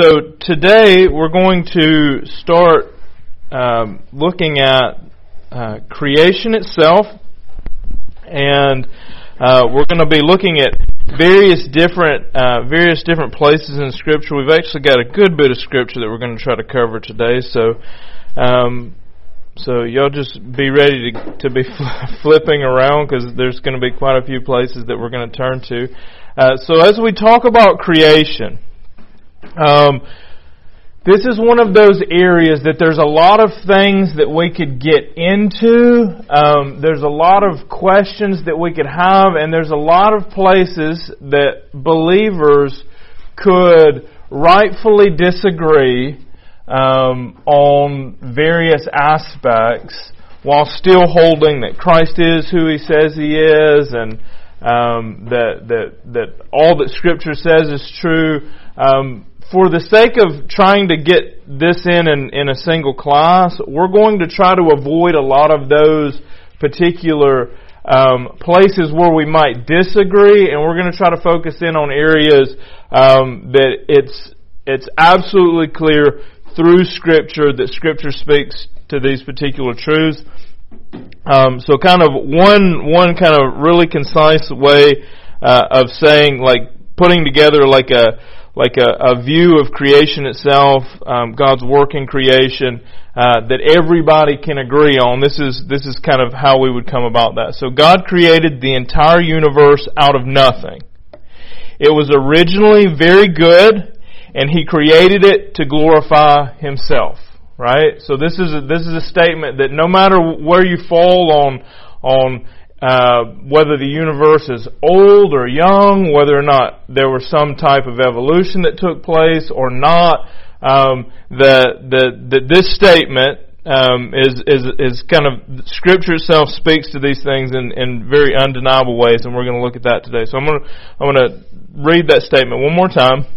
so today we're going to start um, looking at uh, creation itself, and uh, we're going to be looking at various different uh, various different places in Scripture. We've actually got a good bit of Scripture that we're going to try to cover today. So, um, so y'all just be ready to to be flipping around because there's going to be quite a few places that we're going to turn to. Uh, so as we talk about creation. Um, this is one of those areas that there's a lot of things that we could get into. Um, there's a lot of questions that we could have, and there's a lot of places that believers could rightfully disagree um, on various aspects while still holding that Christ is who He says He is, and um, that that that all that Scripture says is true. Um, for the sake of trying to get this in, in in a single class, we're going to try to avoid a lot of those particular um, places where we might disagree, and we're going to try to focus in on areas um, that it's it's absolutely clear through Scripture that Scripture speaks to these particular truths. Um, so, kind of one one kind of really concise way uh, of saying, like putting together like a like a, a view of creation itself, um, God's work in creation, uh, that everybody can agree on. This is this is kind of how we would come about that. So God created the entire universe out of nothing. It was originally very good, and He created it to glorify Himself. Right. So this is a, this is a statement that no matter where you fall on on uh, whether the universe is old or young, whether or not there was some type of evolution that took place or not, um, the, the, the, this statement um, is, is, is kind of Scripture itself speaks to these things in, in very undeniable ways, and we're going to look at that today. So I'm going to I'm going to read that statement one more time,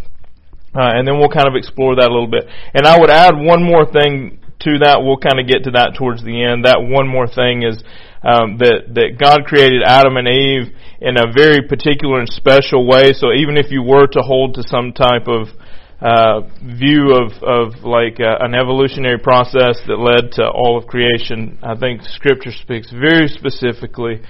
uh, and then we'll kind of explore that a little bit. And I would add one more thing to that. We'll kind of get to that towards the end. That one more thing is um, that that God created Adam and Eve in a very particular and special way. So even if you were to hold to some type of uh, view of of like uh, an evolutionary process that led to all of creation, I think Scripture speaks very specifically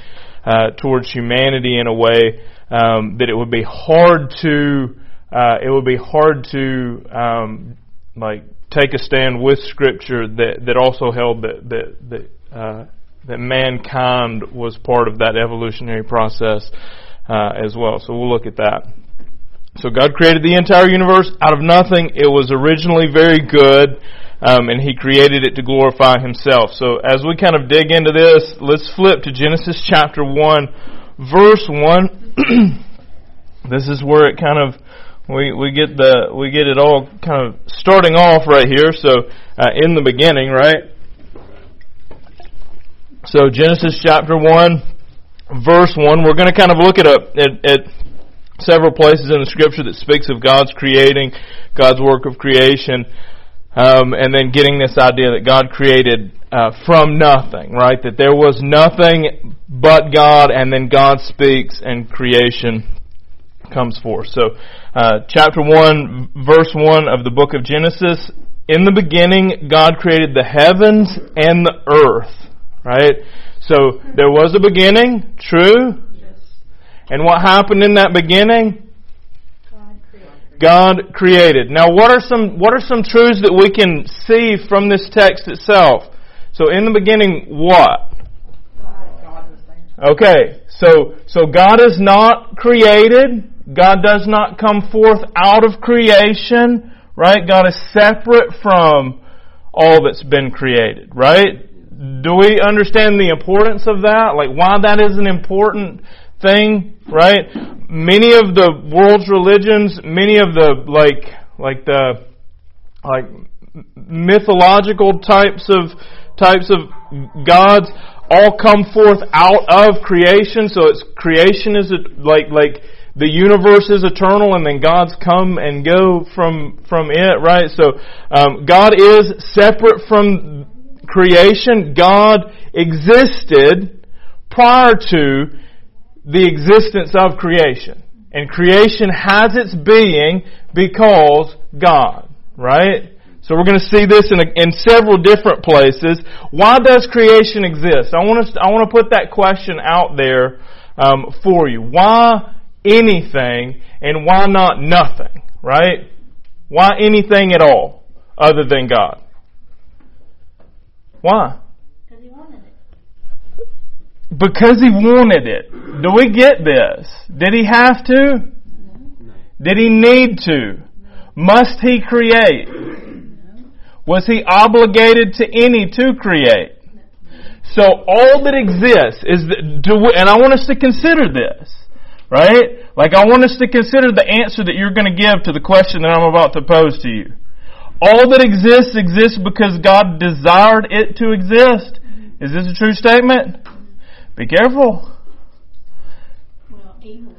uh, towards humanity in a way um, that it would be hard to uh, it would be hard to um, like take a stand with Scripture that that also held that that that uh, that mankind was part of that evolutionary process uh, as well. So we'll look at that. So God created the entire universe out of nothing. It was originally very good, um, and He created it to glorify Himself. So as we kind of dig into this, let's flip to Genesis chapter one, verse one. this is where it kind of we we get the we get it all kind of starting off right here. So uh, in the beginning, right? So Genesis chapter 1, verse 1, we're going to kind of look at, a, at, at several places in the scripture that speaks of God's creating, God's work of creation, um, and then getting this idea that God created uh, from nothing, right? That there was nothing but God, and then God speaks, and creation comes forth. So, uh, chapter 1, verse 1 of the book of Genesis, in the beginning, God created the heavens and the earth. Right? So there was a beginning, true? Yes. And what happened in that beginning? God created. God created. Now what are some what are some truths that we can see from this text itself? So in the beginning what? Okay, so so God is not created. God does not come forth out of creation, right? God is separate from all that's been created, right? Do we understand the importance of that? Like why that is an important thing, right? Many of the world's religions, many of the like like the like mythological types of types of gods all come forth out of creation. So it's creation is like like the universe is eternal, and then God's come and go from from it, right? So um, God is separate from creation, God existed prior to the existence of creation. And creation has its being because God, right? So we're going to see this in, a, in several different places. Why does creation exist? I want to, I want to put that question out there um, for you. Why anything and why not nothing? Right? Why anything at all other than God? Why? Because he wanted it. Because he wanted it. Do we get this? Did he have to? Did he need to? Must he create? Was he obligated to any to create? So all that exists is that, do we, and I want us to consider this, right? Like I want us to consider the answer that you're going to give to the question that I'm about to pose to you. All that exists exists because God desired it to exist. Is this a true statement? Be careful. Well, evil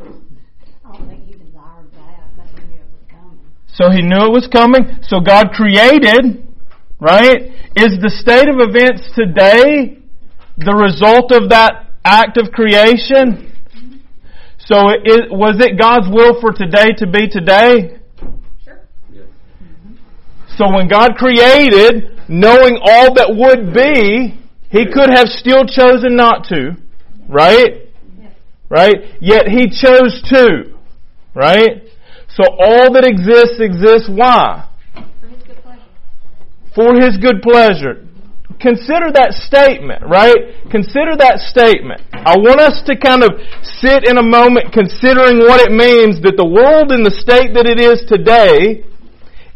didn't. I don't think he desired that, but he knew it was coming. So he knew it was coming. So God created, right? Is the state of events today the result of that act of creation? So it, was it God's will for today to be today? So when God created, knowing all that would be, He could have still chosen not to, right? Right? Yet He chose to, right? So all that exists exists why? For His good pleasure. Consider that statement, right? Consider that statement. I want us to kind of sit in a moment considering what it means that the world in the state that it is today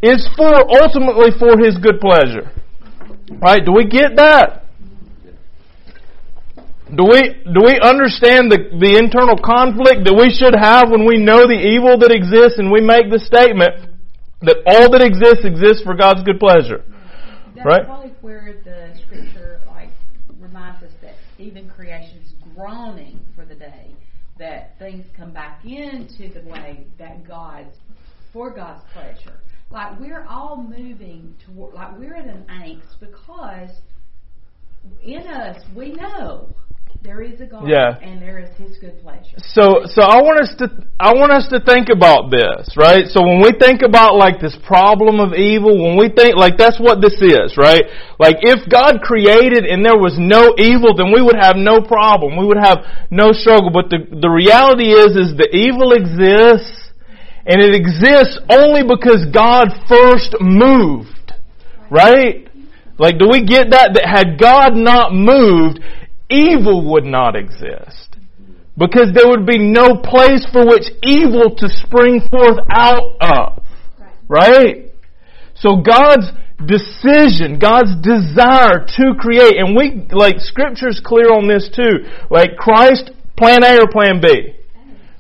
is for, ultimately for His good pleasure. Right? Do we get that? Do we, do we understand the, the internal conflict that we should have when we know the evil that exists and we make the statement that all that exists exists for God's good pleasure? That's Right. probably where the scripture like reminds us that even creation's groaning for the day that things come back into the way that God's for God's pleasure. Like we're all moving toward like we're in an angst because in us we know there is a God Yeah. and there is his good pleasure. So, so I want us to, I want us to think about this, right? So when we think about like this problem of evil, when we think, like that's what this is, right? Like if God created and there was no evil, then we would have no problem. We would have no struggle. But the, the reality is, is the evil exists and it exists only because God first moved, right? Like, do we get that? That had God not moved, evil would not exist. Because there would be no place for which evil to spring forth out of. Right? So God's decision, God's desire to create, and we, like, scripture's clear on this too. Like, Christ, plan A or plan B.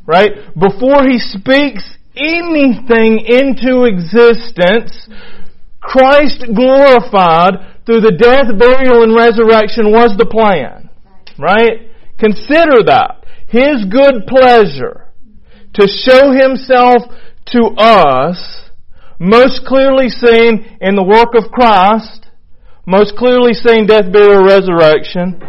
Right? Before He speaks anything into existence, Christ glorified through the death, burial, and resurrection was the plan. Right? Consider that. His good pleasure to show Himself to us, most clearly seen in the work of Christ, most clearly seen death, burial, resurrection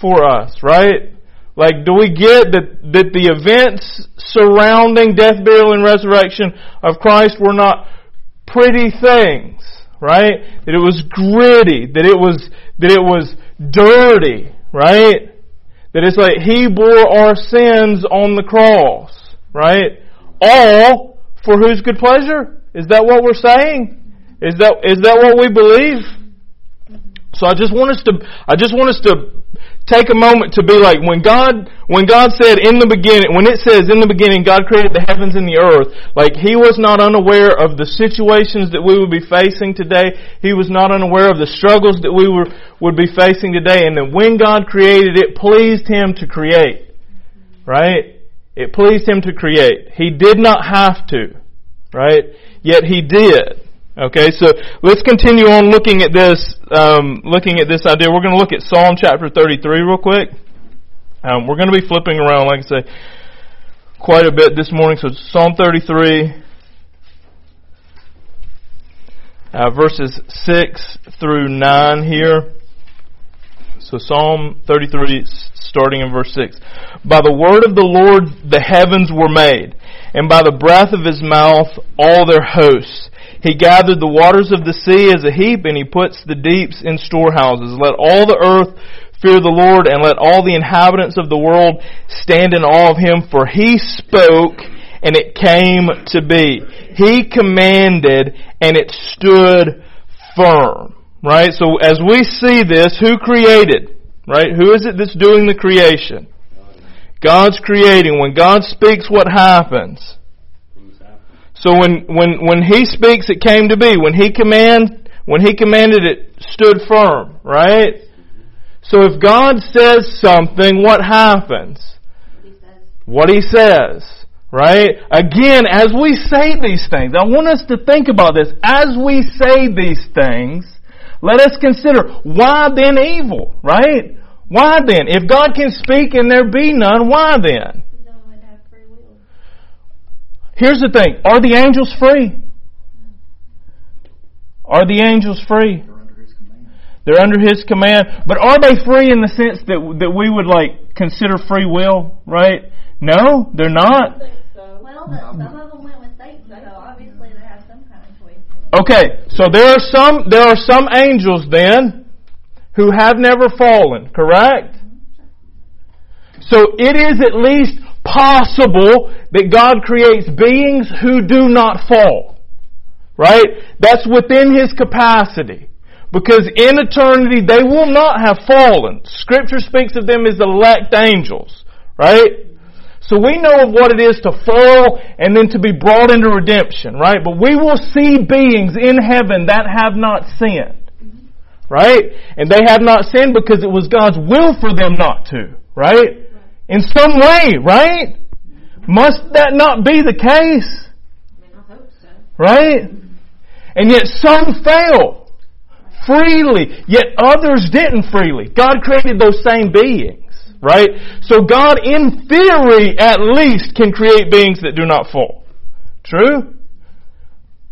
for us, right? Like, do we get that, that the events surrounding death, burial, and resurrection of Christ were not pretty things, right? That it was gritty, that it was, that it was dirty, right? That it's like He bore our sins on the cross, right? All for whose good pleasure? Is that what we're saying? Is that, is that what we believe? So I just want us to, I just want us to take a moment to be like, when God, when God said in the beginning, when it says in the beginning God created the heavens and the earth, like He was not unaware of the situations that we would be facing today. He was not unaware of the struggles that we were, would be facing today. And that when God created, it pleased Him to create. Right? It pleased Him to create. He did not have to. Right? Yet He did. Okay, so let's continue on looking at this, um, looking at this idea. We're going to look at Psalm chapter 33 real quick. Um, we're going to be flipping around, like I say, quite a bit this morning. So Psalm 33, uh, verses 6 through 9 here. So Psalm 33, starting in verse 6. By the word of the Lord the heavens were made, and by the breath of his mouth all their hosts. He gathered the waters of the sea as a heap, and he puts the deeps in storehouses. Let all the earth fear the Lord, and let all the inhabitants of the world stand in awe of him, for he spoke, and it came to be. He commanded, and it stood firm. Right? So as we see this, who created? Right? Who is it that's doing the creation? God's creating. When God speaks, what happens? So when, when, when He speaks, it came to be. When He command, when He commanded, it stood firm, right? So if God says something, what happens? What He says, right? Again, as we say these things, I want us to think about this. As we say these things, let us consider, why then evil, right? Why then? If God can speak and there be none, why then? Here's the thing. Are the angels free? Are the angels free? They're under His command. But are they free in the sense that, that we would like consider free will, right? No, they're not. Well, but some of them went with Satan, so obviously they have some kind of choice. Okay, so there are some there are some angels then who have never fallen, correct? So it is at least possible that God creates beings who do not fall. Right? That's within His capacity. Because in eternity they will not have fallen. Scripture speaks of them as elect angels. Right? So we know of what it is to fall and then to be brought into redemption, right? But we will see beings in heaven that have not sinned. Right? And they have not sinned because it was God's will for them not to, right? In some way, right? Must that not be the case? Right? And yet some fail freely, yet others didn't freely. God created those same beings. Right? So God, in theory, at least, can create beings that do not fall. True?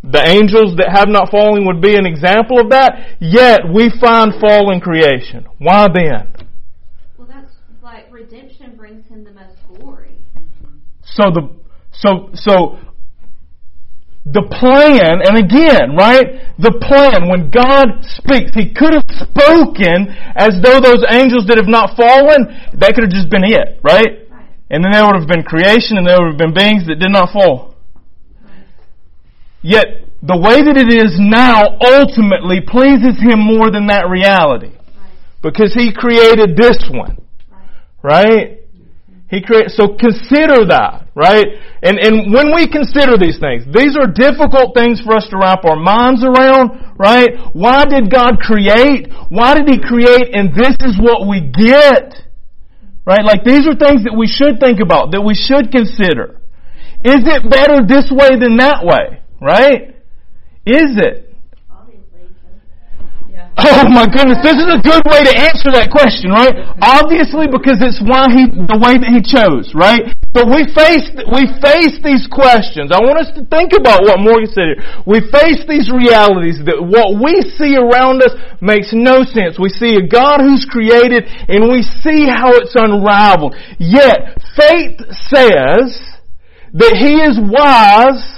The angels that have not fallen would be an example of that. Yet we find fall in creation. Why then? Well, that's like redemption brings him the most glory. So the so so the plan, and again, right? The plan, when God speaks, He could have spoken as though those angels that have not fallen, that could have just been it, right? Right. And then there would have been creation and there would have been beings that did not fall. Yet, the way that it is now ultimately pleases Him more than that reality. Because He created this one. Right. He created, so consider that, right? And, and when we consider these things, these are difficult things for us to wrap our minds around, right? Why did God create? Why did He create? And this is what we get. Right? Like these are things that we should think about, that we should consider. Is it better this way than that way? Right? Is it? Oh my goodness, this is a good way to answer that question, right? Obviously because it's why he, the way that he chose, right? But we face, we face these questions. I want us to think about what Morgan said here. We face these realities that what we see around us makes no sense. We see a God who's created and we see how it's unraveled. Yet, faith says that He is wise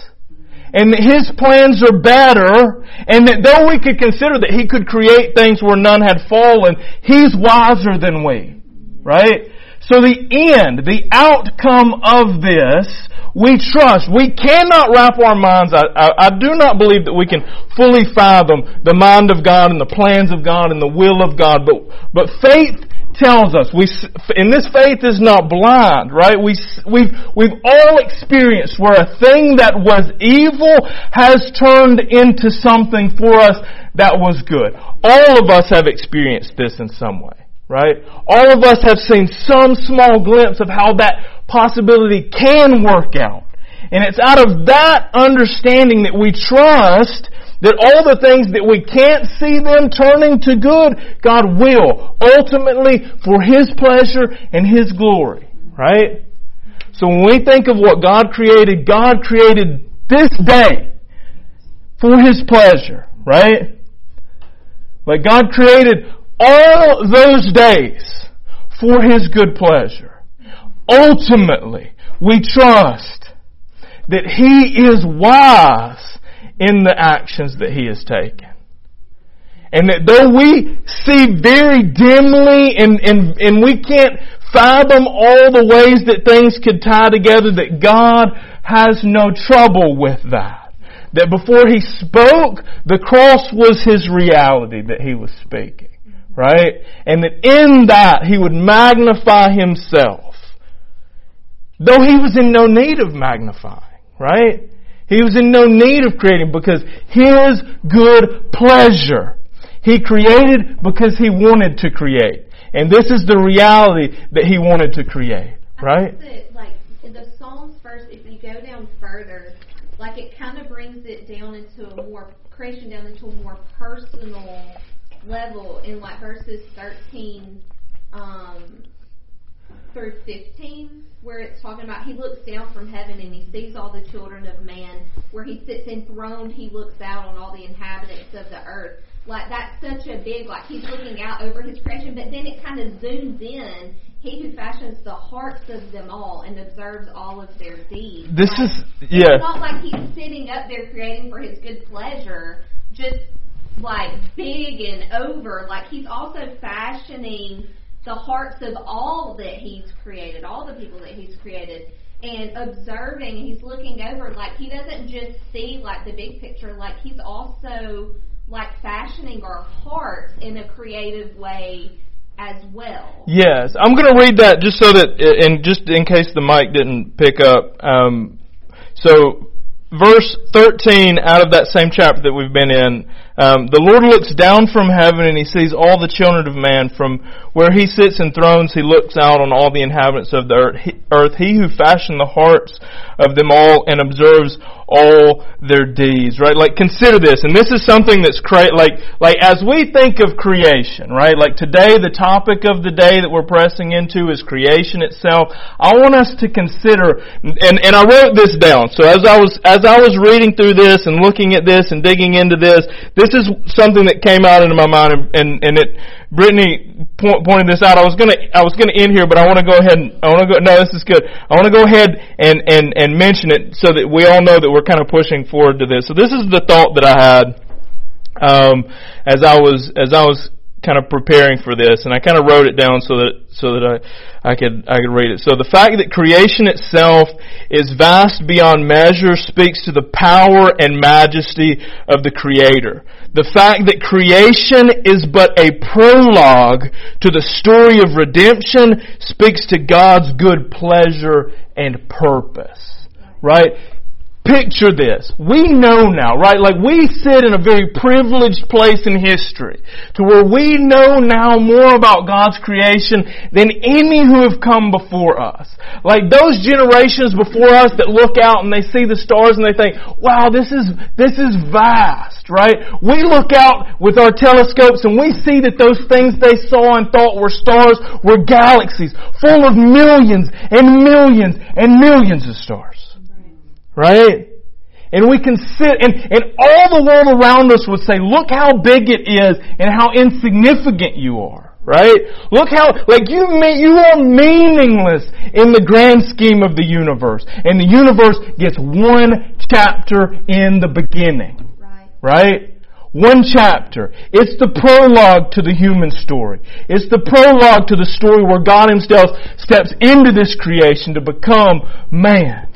and that His plans are better, and that though we could consider that He could create things where none had fallen, He's wiser than we. Right? So the end, the outcome of this, we trust. We cannot wrap our minds, I, I, I do not believe that we can fully fathom the mind of God and the plans of God and the will of God, but, but faith tells us we and this faith is not blind right? We we've we've all experienced where a thing that was evil has turned into something for us that was good. All of us have experienced this in some way right? All of us have seen some small glimpse of how that possibility can work out. And it's out of that understanding that we trust that all the things that we can't see them turning to good, God will, ultimately for His pleasure and His glory. Right? So when we think of what God created, God created this day for His pleasure. Right? Like God created all those days for His good pleasure. Ultimately, we trust that He is wise in the actions that He has taken. And that though we see very dimly and, and, and we can't fathom all the ways that things could tie together, that God has no trouble with that. That before He spoke, the cross was His reality that He was speaking. Right? And that in that He would magnify Himself. Though He was in no need of magnifying. Right? He was in no need of creating because His good pleasure he created because He wanted to create. And this is the reality that He wanted to create. Right? I think that, like, in the Psalms first, if you go down further, like, it kind of brings it down into a more, creation down into a more personal level in, like, verses 13 um, through 15, where it's talking about he looks down from heaven and he sees all the children of man. Where he sits enthroned, he looks out on all the inhabitants of the earth. Like that's such a big like he's looking out over his creation. But then it kind of zooms in. He who fashions the hearts of them all and observes all of their deeds. This like, is yeah. it's not like he's sitting up there creating for his good pleasure just like big and over. Like he's also fashioning the hearts of all that he's created all the people that he's created and observing he's looking over like he doesn't just see like the big picture like he's also like fashioning our hearts in a creative way as well. Yes, I'm going to read that just so that, and just in case the mic didn't pick up. Um, so, verse 13 out of that same chapter that we've been in, um, the Lord looks down from heaven and he sees all the children of man. From where he sits in thrones, he looks out on all the inhabitants of the earth. He who fashioned the hearts of them all and observes all their deeds, right? Like consider this, and this is something that's cra- like, like as we think of creation, right? Like today, the topic of the day that we're pressing into is creation itself. I want us to consider, and, and I wrote this down, so as I was, as I was reading through this and looking at this and digging into this, this is something that came out into my mind and, and, and it, Brittany pointed this out. I was gonna, I was gonna end here, but I want to go ahead and, I want to go, no, this is good. I want to go ahead and, and, and mention it so that we all know that we're kind of pushing forward to this. So this is the thought that I had, um, as I was, as I was kind of preparing for this, and I kind of wrote it down so that so that I I could I could read it. So the fact that creation itself is vast beyond measure speaks to the power and majesty of the Creator. The fact that creation is but a prologue to the story of redemption speaks to God's good pleasure and purpose. Right? Picture this. We know now, right? Like we sit in a very privileged place in history to where we know now more about God's creation than any who have come before us. Like those generations before us that look out and they see the stars and they think, wow, this is, this is vast, right? We look out with our telescopes and we see that those things they saw and thought were stars were galaxies full of millions and millions and millions of stars. Right? And we can sit, and, and all the world around us would say, look how big it is and how insignificant you are. Right? Look how, like you you are meaningless in the grand scheme of the universe. And the universe gets one chapter in the beginning. Right. Right? One chapter. It's the prologue to the human story. It's the prologue to the story where God Himself steps into this creation to become man.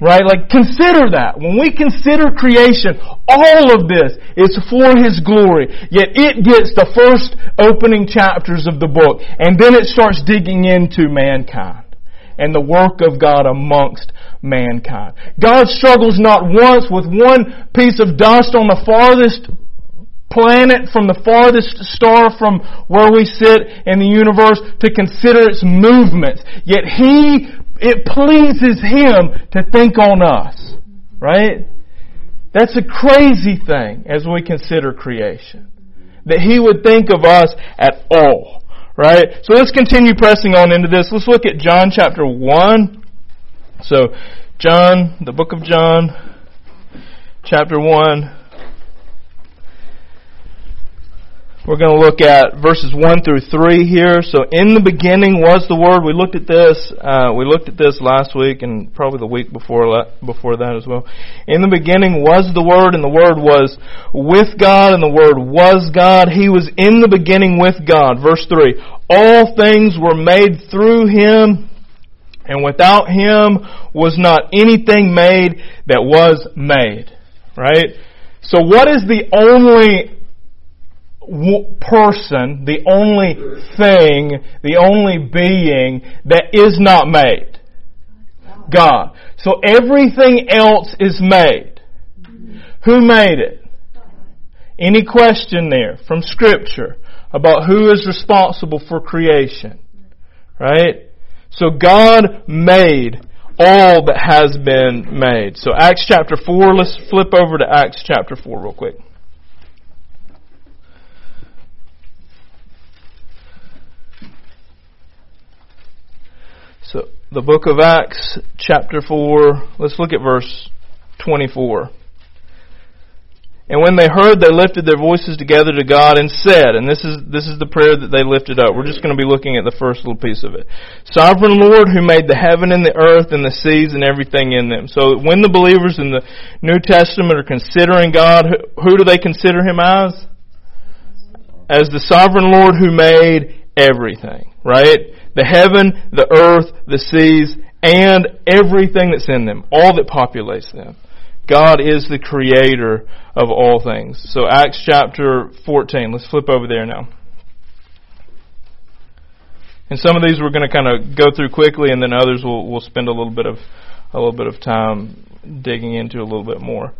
Right? Like consider that. When we consider creation, all of this is for His glory. Yet it gets the first opening chapters of the book. And then it starts digging into mankind and the work of God amongst mankind. God struggles not once with one piece of dust on the farthest planet from the farthest star from where we sit in the universe to consider its movements. Yet He it pleases Him to think on us. Right? That's a crazy thing as we consider creation. That He would think of us at all. Right? So let's continue pressing on into this. Let's look at John chapter 1. So, John, the book of John, chapter 1, We're going to look at verses 1 through 3 here. So in the beginning was the Word. We looked at this, uh, we looked at this last week and probably the week before, before that as well. In the beginning was the Word and the Word was with God and the Word was God. He was in the beginning with God. Verse 3. All things were made through Him and without Him was not anything made that was made. Right? So what is the only person, the only thing, the only being that is not made? God. So everything else is made. Who made it? Any question there from scripture about who is responsible for creation? Right? So God made all that has been made. So Acts chapter 4, let's flip over to Acts chapter 4 real quick. So, the book of Acts, chapter 4, let's look at verse 24. And when they heard, they lifted their voices together to God and said, and this is, this is the prayer that they lifted up. We're just going to be looking at the first little piece of it. Sovereign Lord who made the heaven and the earth and the seas and everything in them. So when the believers in the New Testament are considering God, who do they consider Him as? As the sovereign Lord who made everything, right? The heaven, the earth, the seas, and everything that's in them, all that populates them. God is the creator of all things. So Acts chapter 14, let's flip over there now. And some of these we're going to kind of go through quickly, and then others we'll, we'll spend a little bit of a little bit of time digging into a little bit more.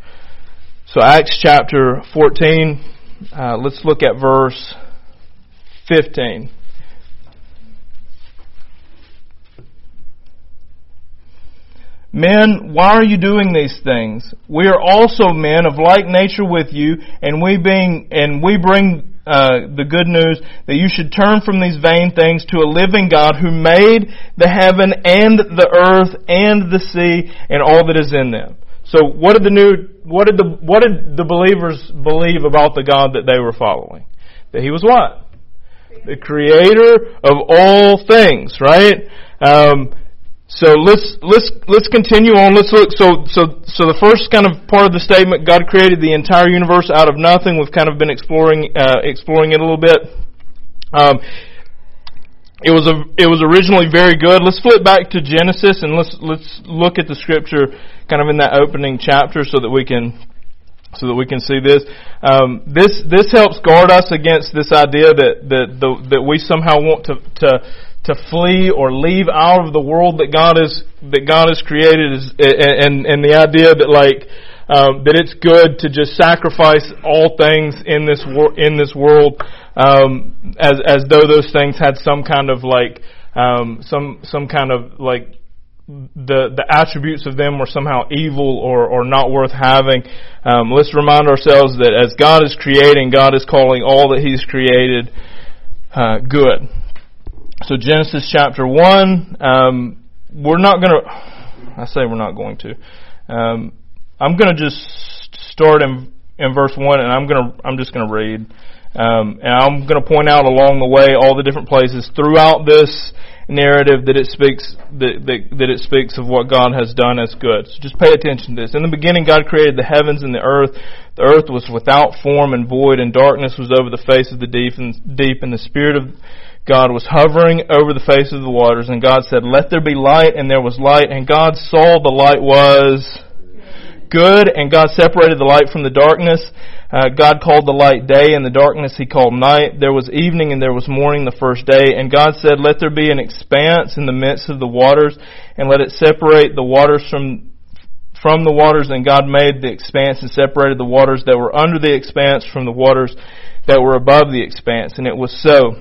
So Acts chapter 14, uh, let's look at verse 15. Men, why are you doing these things? We are also men of like nature with you, and we being, and we bring uh, the good news that you should turn from these vain things to a living God who made the heaven and the earth and the sea and all that is in them. So what did the new, what did the, what did the believers believe about the God that they were following? That He was what? The creator of all things, right? Um, so let's let's let's continue on. Let's look. So so so the first kind of part of the statement, God created the entire universe out of nothing. We've kind of been exploring uh, exploring it a little bit. Um, it was a it was originally very good. Let's flip back to Genesis and let's let's look at the scripture kind of in that opening chapter so that we can so that we can see this. Um, this this helps guard us against this idea that that the, that we somehow want to to to flee or leave out of the world that God has that God has created is and and the idea that like um, that it's good to just sacrifice all things in this wor- in this world um, as as though those things had some kind of like um, some some kind of like the the attributes of them were somehow evil or or not worth having. Um, let's remind ourselves that as God is creating, God is calling all that He's created uh, good. So Genesis chapter one, um, we're not going to. I say we're not going to. Um, I'm going to just start in in verse one, and I'm going to I'm just going to read, um, and I'm going to point out along the way all the different places throughout this narrative that it speaks that, that, that it speaks of what God has done as good. So just pay attention to this. In the beginning, God created the heavens and the earth. The earth was without form and void, and darkness was over the face of the deep, and deep, and the spirit of God was hovering over the face of the waters, and God said, Let there be light, and there was light, and God saw the light was good, and God separated the light from the darkness. Uh, God called the light day, and the darkness he called night. There was evening, and there was morning the first day. And God said, Let there be an expanse in the midst of the waters, and let it separate the waters from from the waters, and God made the expanse and separated the waters that were under the expanse from the waters that were above the expanse. And it was so.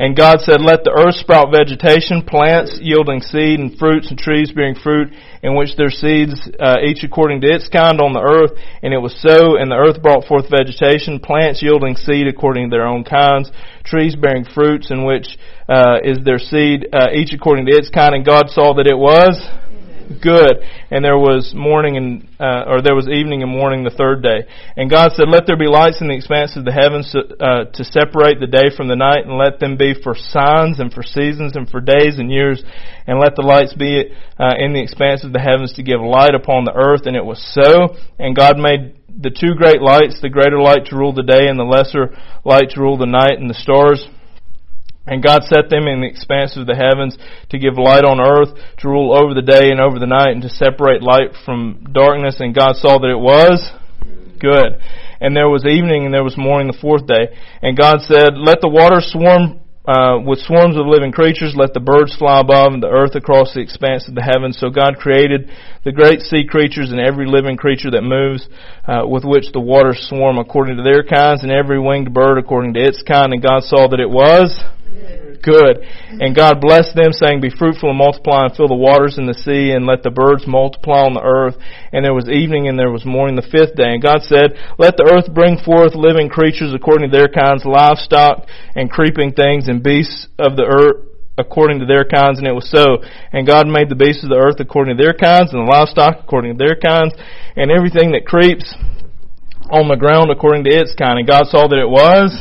And God said, Let the earth sprout vegetation, plants yielding seed, and fruits and trees bearing fruit, in which their seeds, uh, each according to its kind on the earth. And it was so, and the earth brought forth vegetation, plants yielding seed according to their own kinds, trees bearing fruits, in which uh, is their seed, uh, each according to its kind. And God saw that it was good. And there was morning and, uh, or there was evening and morning the third day. And God said, let there be lights in the expanse of the heavens to, uh, to separate the day from the night and let them be for signs and for seasons and for days and years. And let the lights be, uh, in the expanse of the heavens to give light upon the earth. And it was so. And God made the two great lights, the greater light to rule the day and the lesser light to rule the night and the stars and God set them in the expanse of the heavens to give light on earth, to rule over the day and over the night, and to separate light from darkness. And God saw that it was good. And there was evening and there was morning the fourth day. And God said, Let the waters swarm uh, with swarms of living creatures, let the birds fly above and the earth across the expanse of the heavens. So God created the great sea creatures and every living creature that moves, uh, with which the waters swarm according to their kinds, and every winged bird according to its kind. And God saw that it was good. And God blessed them, saying, Be fruitful and multiply and fill the waters in the sea, and let the birds multiply on the earth. And there was evening and there was morning the fifth day. And God said, Let the earth bring forth living creatures according to their kinds, livestock and creeping things, and beasts of the earth according to their kinds, and it was so. And God made the beasts of the earth according to their kinds, and the livestock according to their kinds, and everything that creeps on the ground according to its kind. And God saw that it was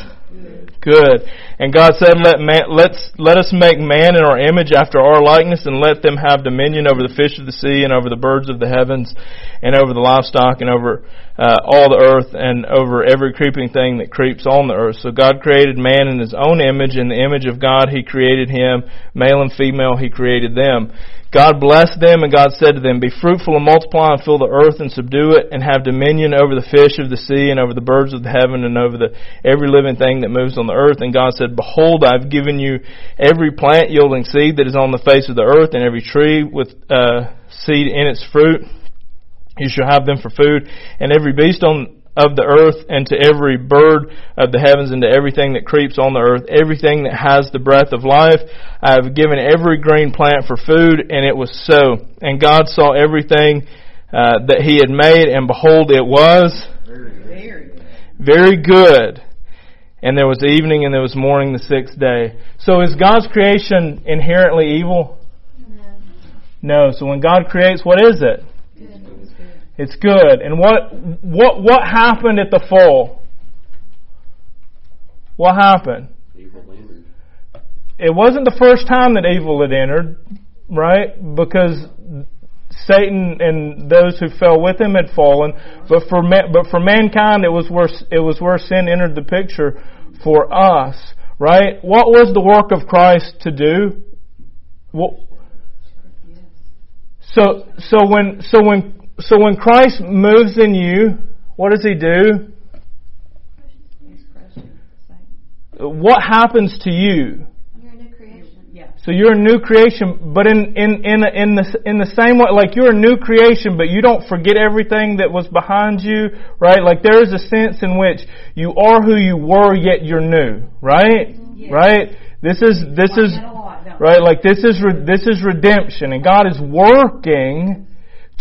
good. And God said, let man, let's, let us make man in our image after our likeness and let them have dominion over the fish of the sea and over the birds of the heavens and over the livestock and over uh, all the earth and over every creeping thing that creeps on the earth. So God created man in his own image. In the image of God, he created him. Male and female, he created them. God blessed them, and God said to them, Be fruitful and multiply and fill the earth and subdue it, and have dominion over the fish of the sea and over the birds of the heaven and over the every living thing that moves on the earth. And God said, Behold, I have given you every plant yielding seed that is on the face of the earth, and every tree with uh, seed in its fruit. You shall have them for food, and every beast on of the earth and to every bird of the heavens and to everything that creeps on the earth, everything that has the breath of life. I have given every green plant for food, and it was so. And God saw everything uh, that He had made, and behold, it was Very good. very good. And there was evening and there was morning the sixth day. So is God's creation inherently evil? No. So when God creates, what is it? It's good. And what what what happened at the fall? What happened? Evil entered. It wasn't the first time that evil had entered, right? Because Satan and those who fell with him had fallen, but for ma- but for mankind it was where it was where sin entered the picture for us, right? What was the work of Christ to do? What, so so when so when so when Christ moves in you, what does he do? He's crushing Satan. What happens to you? You're a new creation. Yeah. So you're a new creation, but in in in in the in the same way, like you're a new creation, but you don't forget everything that was behind you, right? Like there is a sense in which you are who you were, yet you're new, right? Yes. Right? This is this is that a lot, don't we? right. Like this is re- this is redemption, and God is working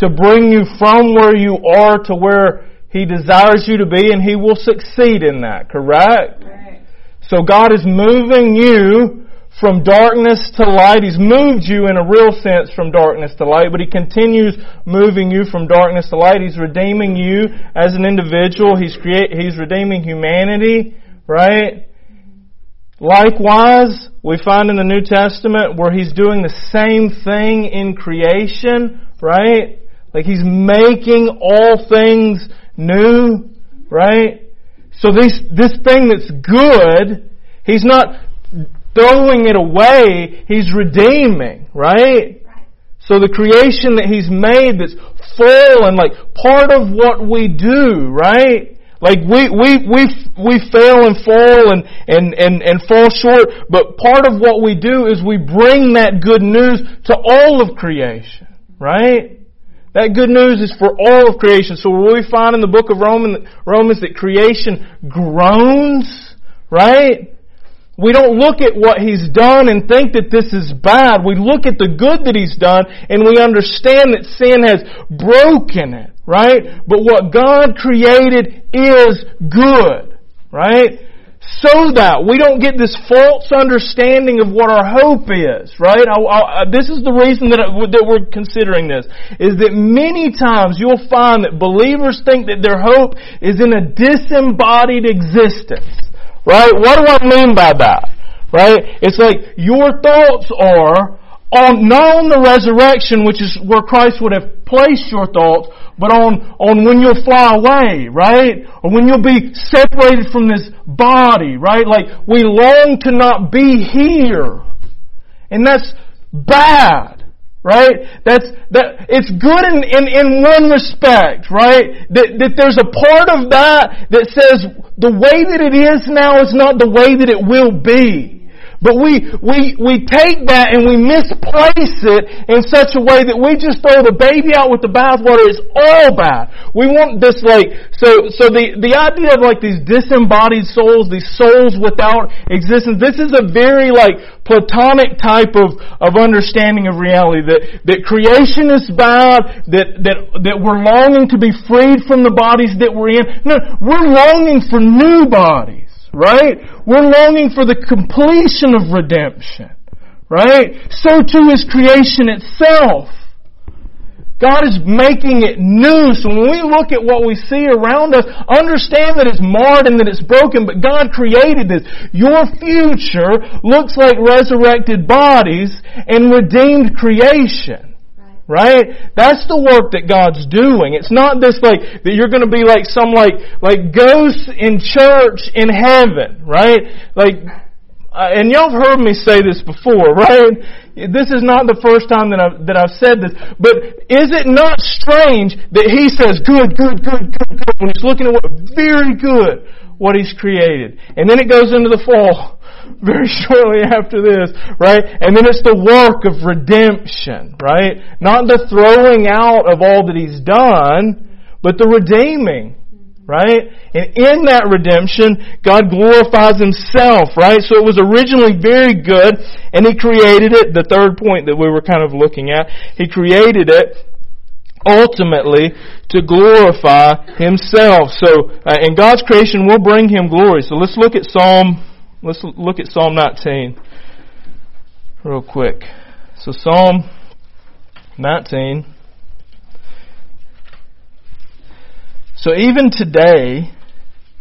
to bring you from where you are to where He desires you to be, and He will succeed in that. Correct? Right. So God is moving you from darkness to light. He's moved you in a real sense from darkness to light, but He continues moving you from darkness to light. He's redeeming you as an individual. He's create, He's redeeming humanity, right? Likewise, we find in the New Testament where He's doing the same thing in creation, right? Like He's making all things new, right? So this, this thing that's good, He's not throwing it away, He's redeeming, right? So the creation that He's made that's full and like part of what we do, right? Like we, we, we, we fail and fall and, and, and, and fall short, but part of what we do is we bring that good news to all of creation, right? That good news is for all of creation. So what we find in the book of Romans, Romans that creation groans, right? We don't look at what He's done and think that this is bad. We look at the good that He's done and we understand that sin has broken it, right? But what God created is good, right? So that we don't get this false understanding of what our hope is, right? I, I, this is the reason that, that we're considering this, is that many times you'll find that believers think that their hope is in a disembodied existence Right? What do I mean by that? Right? It's like your thoughts are on, not on the resurrection, which is where Christ would have placed your thoughts, but on, on when you'll fly away, right? Or when you'll be separated from this body, right? Like, we long to not be here. And that's bad. Right? That's, that, it's good in, in, in one respect, right? That, that there's a part of that that says the way that it is now is not the way that it will be. But we, we, we take that and we misplace it in such a way that we just throw the baby out with the bathwater. It's all bad. We want this like, so, so the, the idea of like these disembodied souls, these souls without existence, this is a very like Platonic type of, of understanding of reality that, that creation is bad, that, that, that we're longing to be freed from the bodies that we're in. No, we're longing for new bodies right? We're longing for the completion of redemption, right? So too is creation itself. God is making it new. So when we look at what we see around us, understand that it's marred and that it's broken, but God created this. Your future looks like resurrected bodies and redeemed creation. Right? That's the work that God's doing. It's not this like, that you're gonna be like some like, like ghosts in church in heaven, right? Like, uh, and y'all have heard me say this before, right? This is not the first time that I've, that I've said this, but is it not strange that He says, good, good, good, good, good, when He's looking at what, very good, what He's created. And then it goes into the fall very shortly after this, right? And then it's the work of redemption, right? Not the throwing out of all that He's done, but the redeeming, right? And in that redemption, God glorifies Himself, right? So it was originally very good, and He created it, the third point that we were kind of looking at, He created it ultimately to glorify Himself. So, uh, in God's creation will bring Him glory. So let's look at Psalm Let's look at Psalm 19 real quick. So Psalm 19. So even today,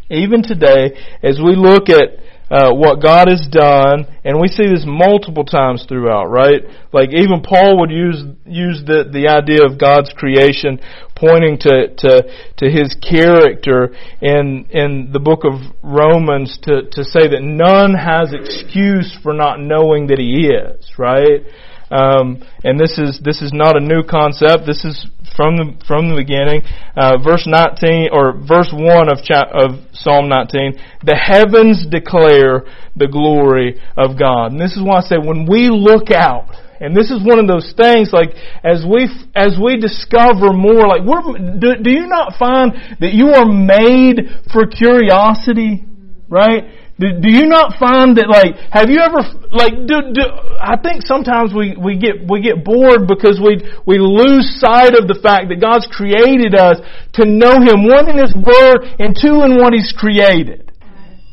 even today, as we look at uh, what God has done, and we see this multiple times throughout, right? Like even Paul would use use the the idea of God's creation, pointing to to to His character in in the book of Romans to to say that none has excuse for not knowing that He is, right? Um, and this is this is not a new concept. This is from the from the beginning. Uh, verse 19 or verse one of cha- of Psalm 19. The heavens declare the glory of God. And this is why I say when we look out. And this is one of those things, like as we as we discover more, like do, do you not find that you are made for curiosity, right? Do, do you not find that like have you ever like do, do I think sometimes we, we get we get bored because we we lose sight of the fact that God's created us to know him one in his word and two in what he's created.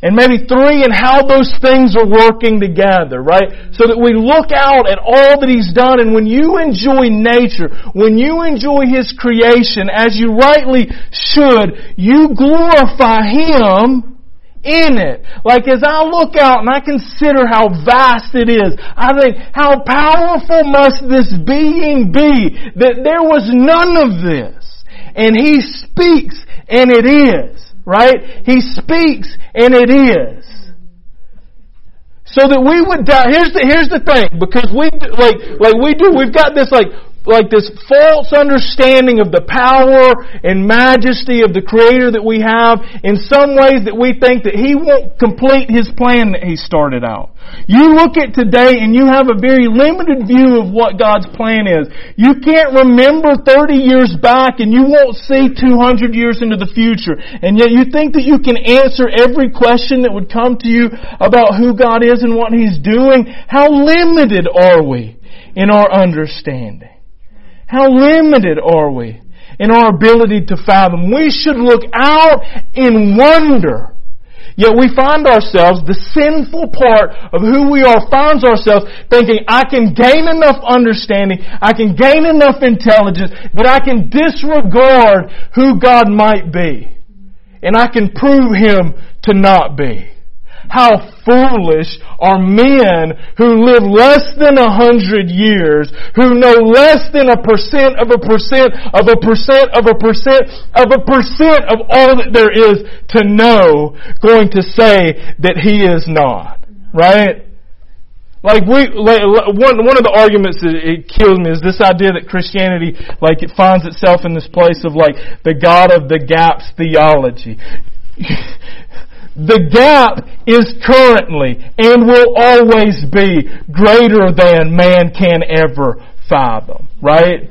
And maybe three in how those things are working together, right? So that we look out at all that He's done and when you enjoy nature, when you enjoy His creation as you rightly should, you glorify Him in it. Like as I look out and I consider how vast it is, I think, how powerful must this being be that there was none of this. And He speaks and it is. Right? He speaks and it is. So that we would die. Here's the, here's the thing. Because we, like, like we do, we've got this like like this false understanding of the power and majesty of the Creator that we have in some ways that we think that He won't complete His plan that He started out. You look at today and you have a very limited view of what God's plan is. You can't remember 30 years back and you won't see 200 years into the future. And yet you think that you can answer every question that would come to you about who God is and what He's doing. How limited are we in our understanding? How limited are we in our ability to fathom? We should look out in wonder Yet we find ourselves, the sinful part of who we are finds ourselves thinking, I can gain enough understanding, I can gain enough intelligence that I can disregard who God might be. And I can prove Him to not be. How foolish are men who live less than a hundred years, who know less than a percent of a percent of a percent of a percent of a percent of all that there is to know, going to say that he is not. Right? Like we, like one one of the arguments that it kills me is this idea that Christianity, like it finds itself in this place of like the God of the gaps theology. The gap is currently and will always be greater than man can ever fathom, right?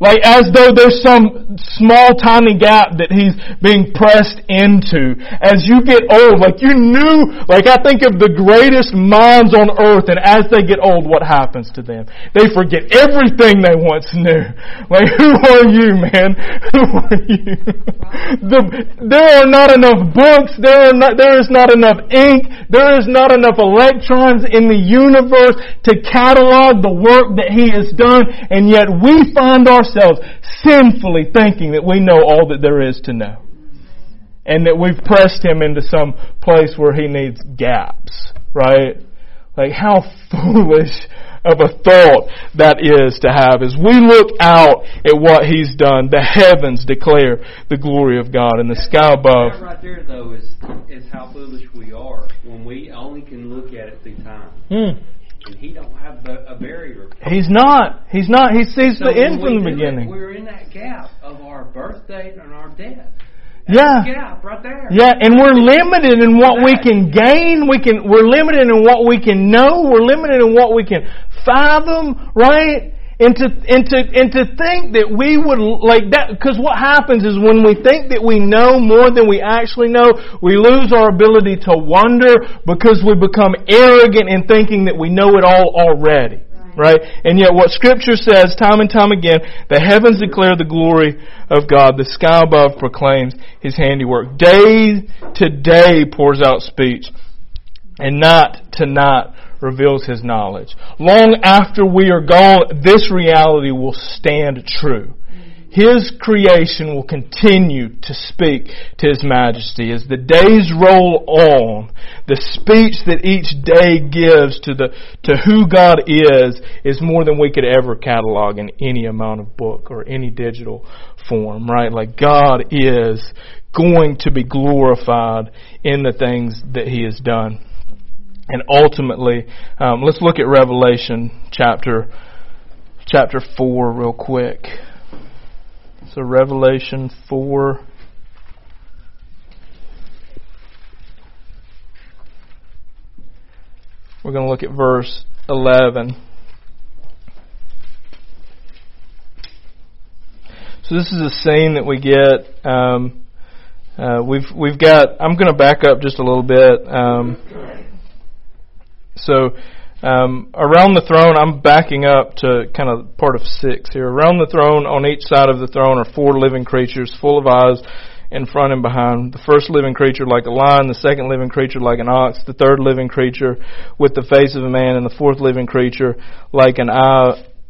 Like as though there's some small tiny gap that he's being pressed into. As you get old, like you knew, like I think of the greatest minds on earth and as they get old, what happens to them? They forget everything they once knew. Like who are you, man? Who are you? the, there are not enough books, there are not, there is not enough ink, there is not enough electrons in the universe to catalog the work that he has done and yet we find ourselves ourselves sinfully thinking that we know all that there is to know. And that we've pressed him into some place where he needs gaps, right? Like how foolish of a thought that is to have as we look out at what he's done. The heavens declare the glory of God and the sky above. That right there though is, is how foolish we are when we only can look at it through time. Hmm. And he don't have the, a barrier. He's not. He's not. He sees So the end from the do it, beginning. we're in that gap of our birth date and our death. Yeah. Gap right there. Yeah, and we're limited in what we can gain. We can, we're limited in what we can know. We're limited in what we can fathom, right? And to, and to, and to think that we would, like that, cause what happens is when we think that we know more than we actually know, we lose our ability to wonder because we become arrogant in thinking that we know it all already. Right? And yet what scripture says time and time again, the heavens declare the glory of God, the sky above proclaims His handiwork. Day to day pours out speech, and night to night reveals His knowledge. Long after we are gone, this reality will stand true. His creation will continue to speak to His majesty. As the days roll on, the speech that each day gives to the, to who God is, is more than we could ever catalog in any amount of book or any digital form, right? Like God is going to be glorified in the things that He has done. And ultimately, um, let's look at Revelation chapter, chapter 4 real quick. So Revelation 4. We're going to look at verse 11. So this is a scene that we get. Um, uh, we've we've got. I'm going to back up just a little bit. Um, so um, around the throne, I'm backing up to kind of part of six here. Around the throne, on each side of the throne, are four living creatures full of eyes in front and behind. The first living creature like a lion, the second living creature like an ox, the third living creature with the face of a man, and the fourth living creature like an eye,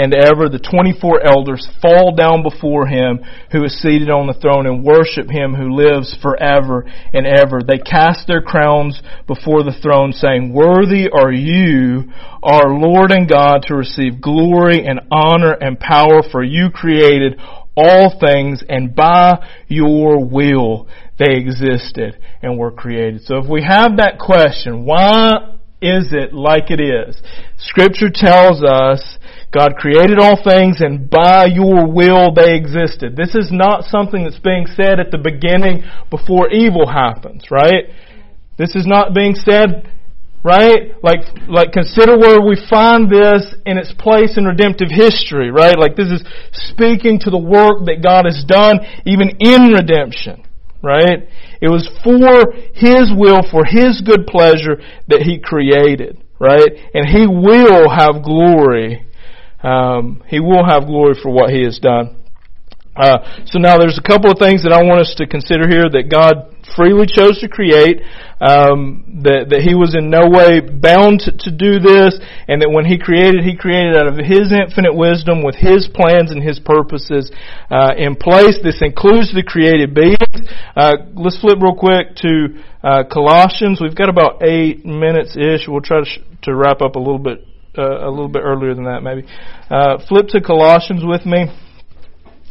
and ever. The 24 elders fall down before him who is seated on the throne and worship him who lives forever and ever. They cast their crowns before the throne saying, Worthy are you, our Lord and God, to receive glory and honor and power for you created all things and by your will they existed and were created. So if we have that question, why is it like it is? Scripture tells us God created all things and by your will they existed. This is not something that's being said at the beginning before evil happens, right? This is not being said right? Like, like consider where we find this in its place in redemptive history, right? Like this is speaking to the work that God has done even in redemption, right? It was for His will, for His good pleasure that He created, right? And He will have glory. Um, he will have glory for what He has done. Uh, so now there's a couple of things that I want us to consider here that God freely chose to create, um, that, that he was in no way bound to, do this, and that when he created, he created out of his infinite wisdom with his plans and his purposes uh, in place. This includes the created beings. Uh, let's flip real quick to uh, Colossians. We've got about eight minutes ish. We'll try to, sh- to wrap up a little bit uh, a little bit earlier than that, maybe. Uh, flip to Colossians with me.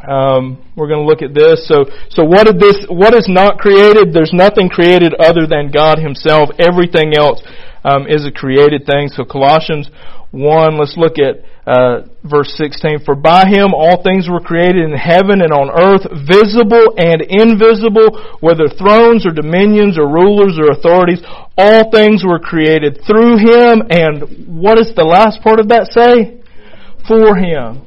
Um, we're going to look at this. So, so what did this? What is not created? There's nothing created other than God Himself. Everything else um, is a created thing. So Colossians one. Let's look at uh, verse sixteen. For by Him all things were created in heaven and on earth, visible and invisible, whether thrones or dominions or rulers or authorities. All things were created through Him. And what does the last part of that say? For Him.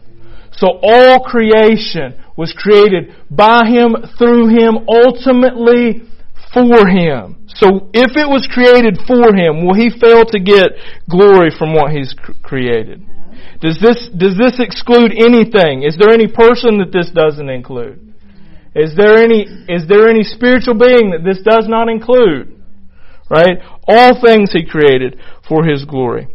So all creation was created by Him, through Him, ultimately for Him. So if it was created for Him, will He fail to get glory from what He's created? Does this, does this exclude anything? Is there any person that this doesn't include? Is there any, is there any spiritual being that this does not include? Right? All things He created for His glory.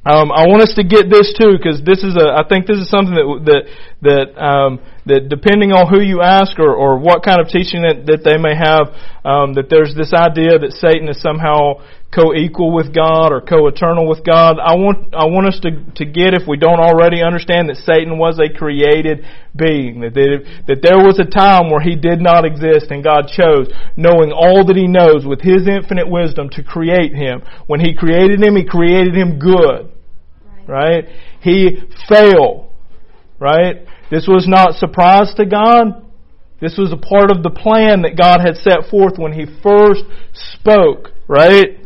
Um, I want us to get this too, because this is a. I think this is something that that that um, that depending on who you ask or, or what kind of teaching that, that they may have, um, that there's this idea that Satan is somehow co-equal with God or co-eternal with God. I want I want us to to get if we don't already understand that Satan was a created being that that, that there was a time where he did not exist and God chose, knowing all that He knows with His infinite wisdom to create him. When He created him, He created him good right? He failed, right? This was not surprise to God. This was a part of the plan that God had set forth when He first spoke, right?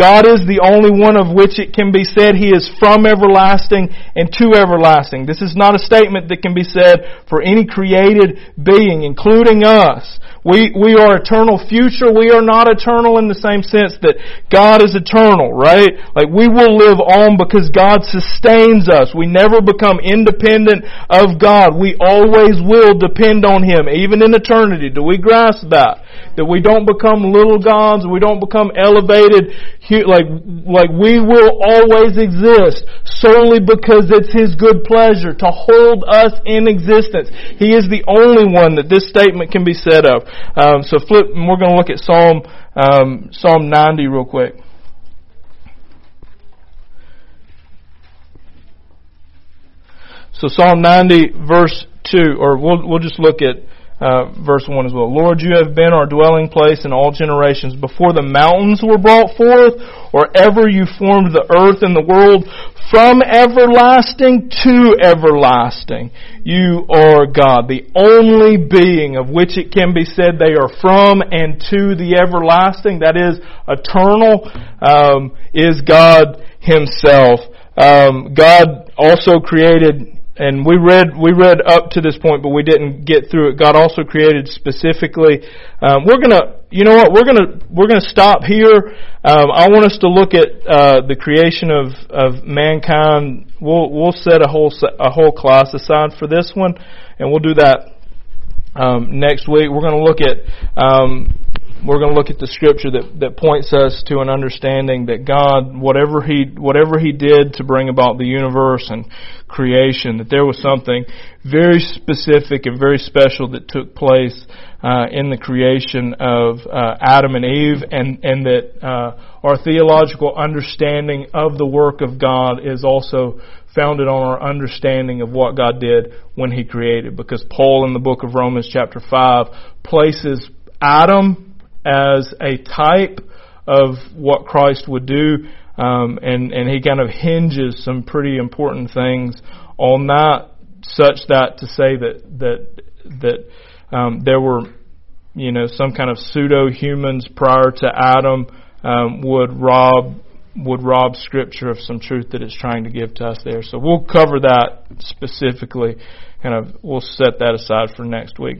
God is the only one of which it can be said He is from everlasting and to everlasting. This is not a statement that can be said for any created being, including us. We, we are eternal future. We are not eternal in the same sense that God is eternal, right? Like we will live on because God sustains us. We never become independent of God. We always will depend on Him, even in eternity. Do we grasp that? That we don't become little gods, we don't become elevated, like, like we will always exist solely because it's His good pleasure to hold us in existence. He is the only one that this statement can be said of. Um, so flip, we're going to look at Psalm, um, Psalm 90 real quick. So Psalm 90 verse 2, or we'll, we'll just look at uh, verse 1 as well. Lord, you have been our dwelling place in all generations. Before the mountains were brought forth, or ever you formed the earth and the world, from everlasting to everlasting, you are God, the only being of which it can be said they are from and to the everlasting, that is eternal, um, is God Himself. Um, God also created and we read we read up to this point, but we didn't get through it. God also created specifically. Um, we're gonna, you know what? We're gonna we're gonna stop here. Um, I want us to look at uh, the creation of of mankind. We'll we'll set a whole a whole class aside for this one, and we'll do that um, next week. We're to look at um, we're going to look at the scripture that, that points us to an understanding that God, whatever He, whatever He did to bring about the universe and creation, that there was something very specific and very special that took place uh, in the creation of uh, Adam and Eve, and and that uh, our theological understanding of the work of God is also founded on our understanding of what God did when He created. Because Paul in the book of Romans chapter five places Adam as a type of what Christ would do, um, and and he kind of hinges some pretty important things on that, such that to say that that that um, there were, you know, some kind of pseudo humans prior to Adam um, would rob would rob Scripture of some truth that it's trying to give to us there. So we'll cover that specifically. Kind of, we'll set that aside for next week.